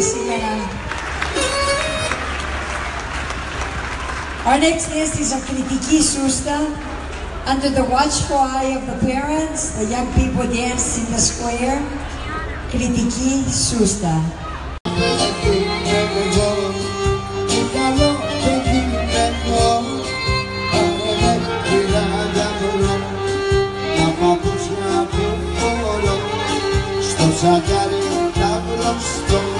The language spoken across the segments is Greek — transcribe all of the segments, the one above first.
την Κρήτη σήμερα. Our next guest is a κριτική σούστα. Under the watchful eye of the parents, the young people danced in the square. Κριτική σούστα. Σακάρι τα γλωστό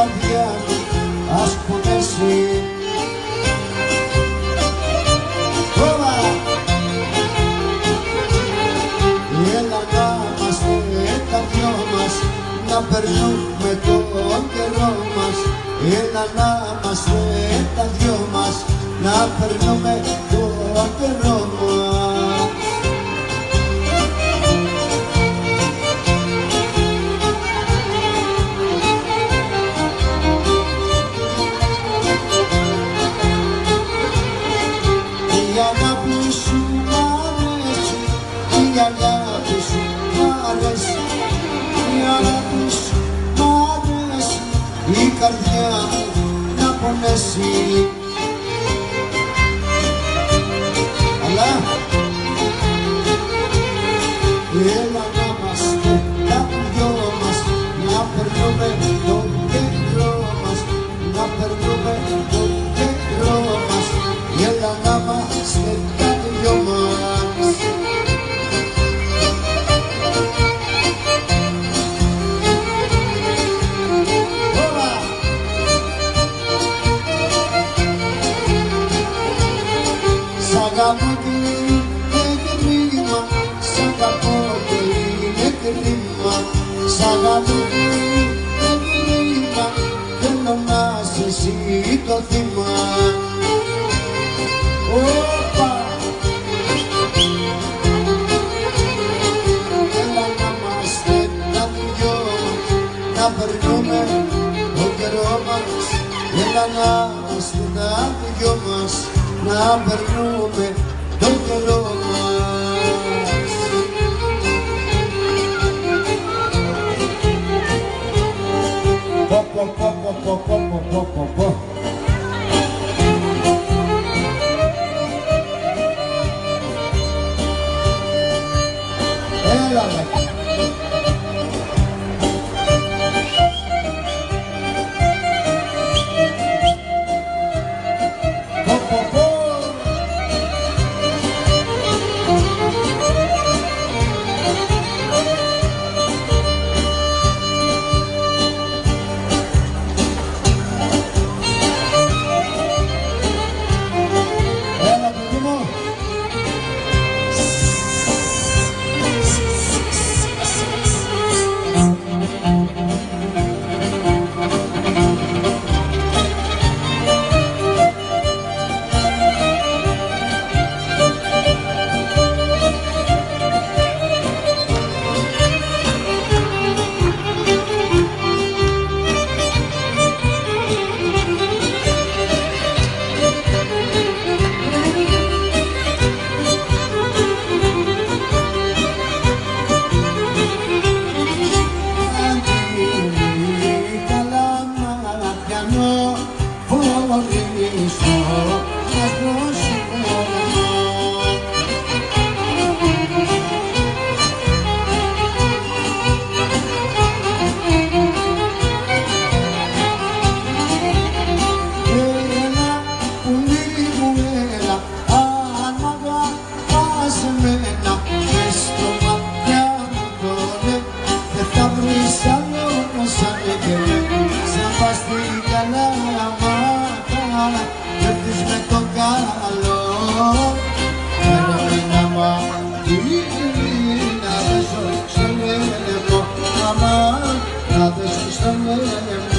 καρδιά μου ας πονέσει. Τώρα, έλα να είμαστε τα δυο μας, να περνούμε τον καιρό μας, έλα να είμαστε τα δυο μας, να περνούμε τον καιρό μας. Καρδιά μου να πονέσει. Σ' αγαπώ και είναι κρίμα, σ' αγαπώ και είναι κρίμα, σ' αγαπώ και είναι κρίμα, θέλω να είσαι εσύ το θύμα. Όπα! Έλα να είμαστε τα δυο, να περνούμε τον καιρό μας, έλα να είμαστε τα δυο μας, na perfume de un color καλά μάτα κι έρθεις με το καλό. Ένα μα να δέσω στο νεύμα Αμά να δέσω στο νεύμα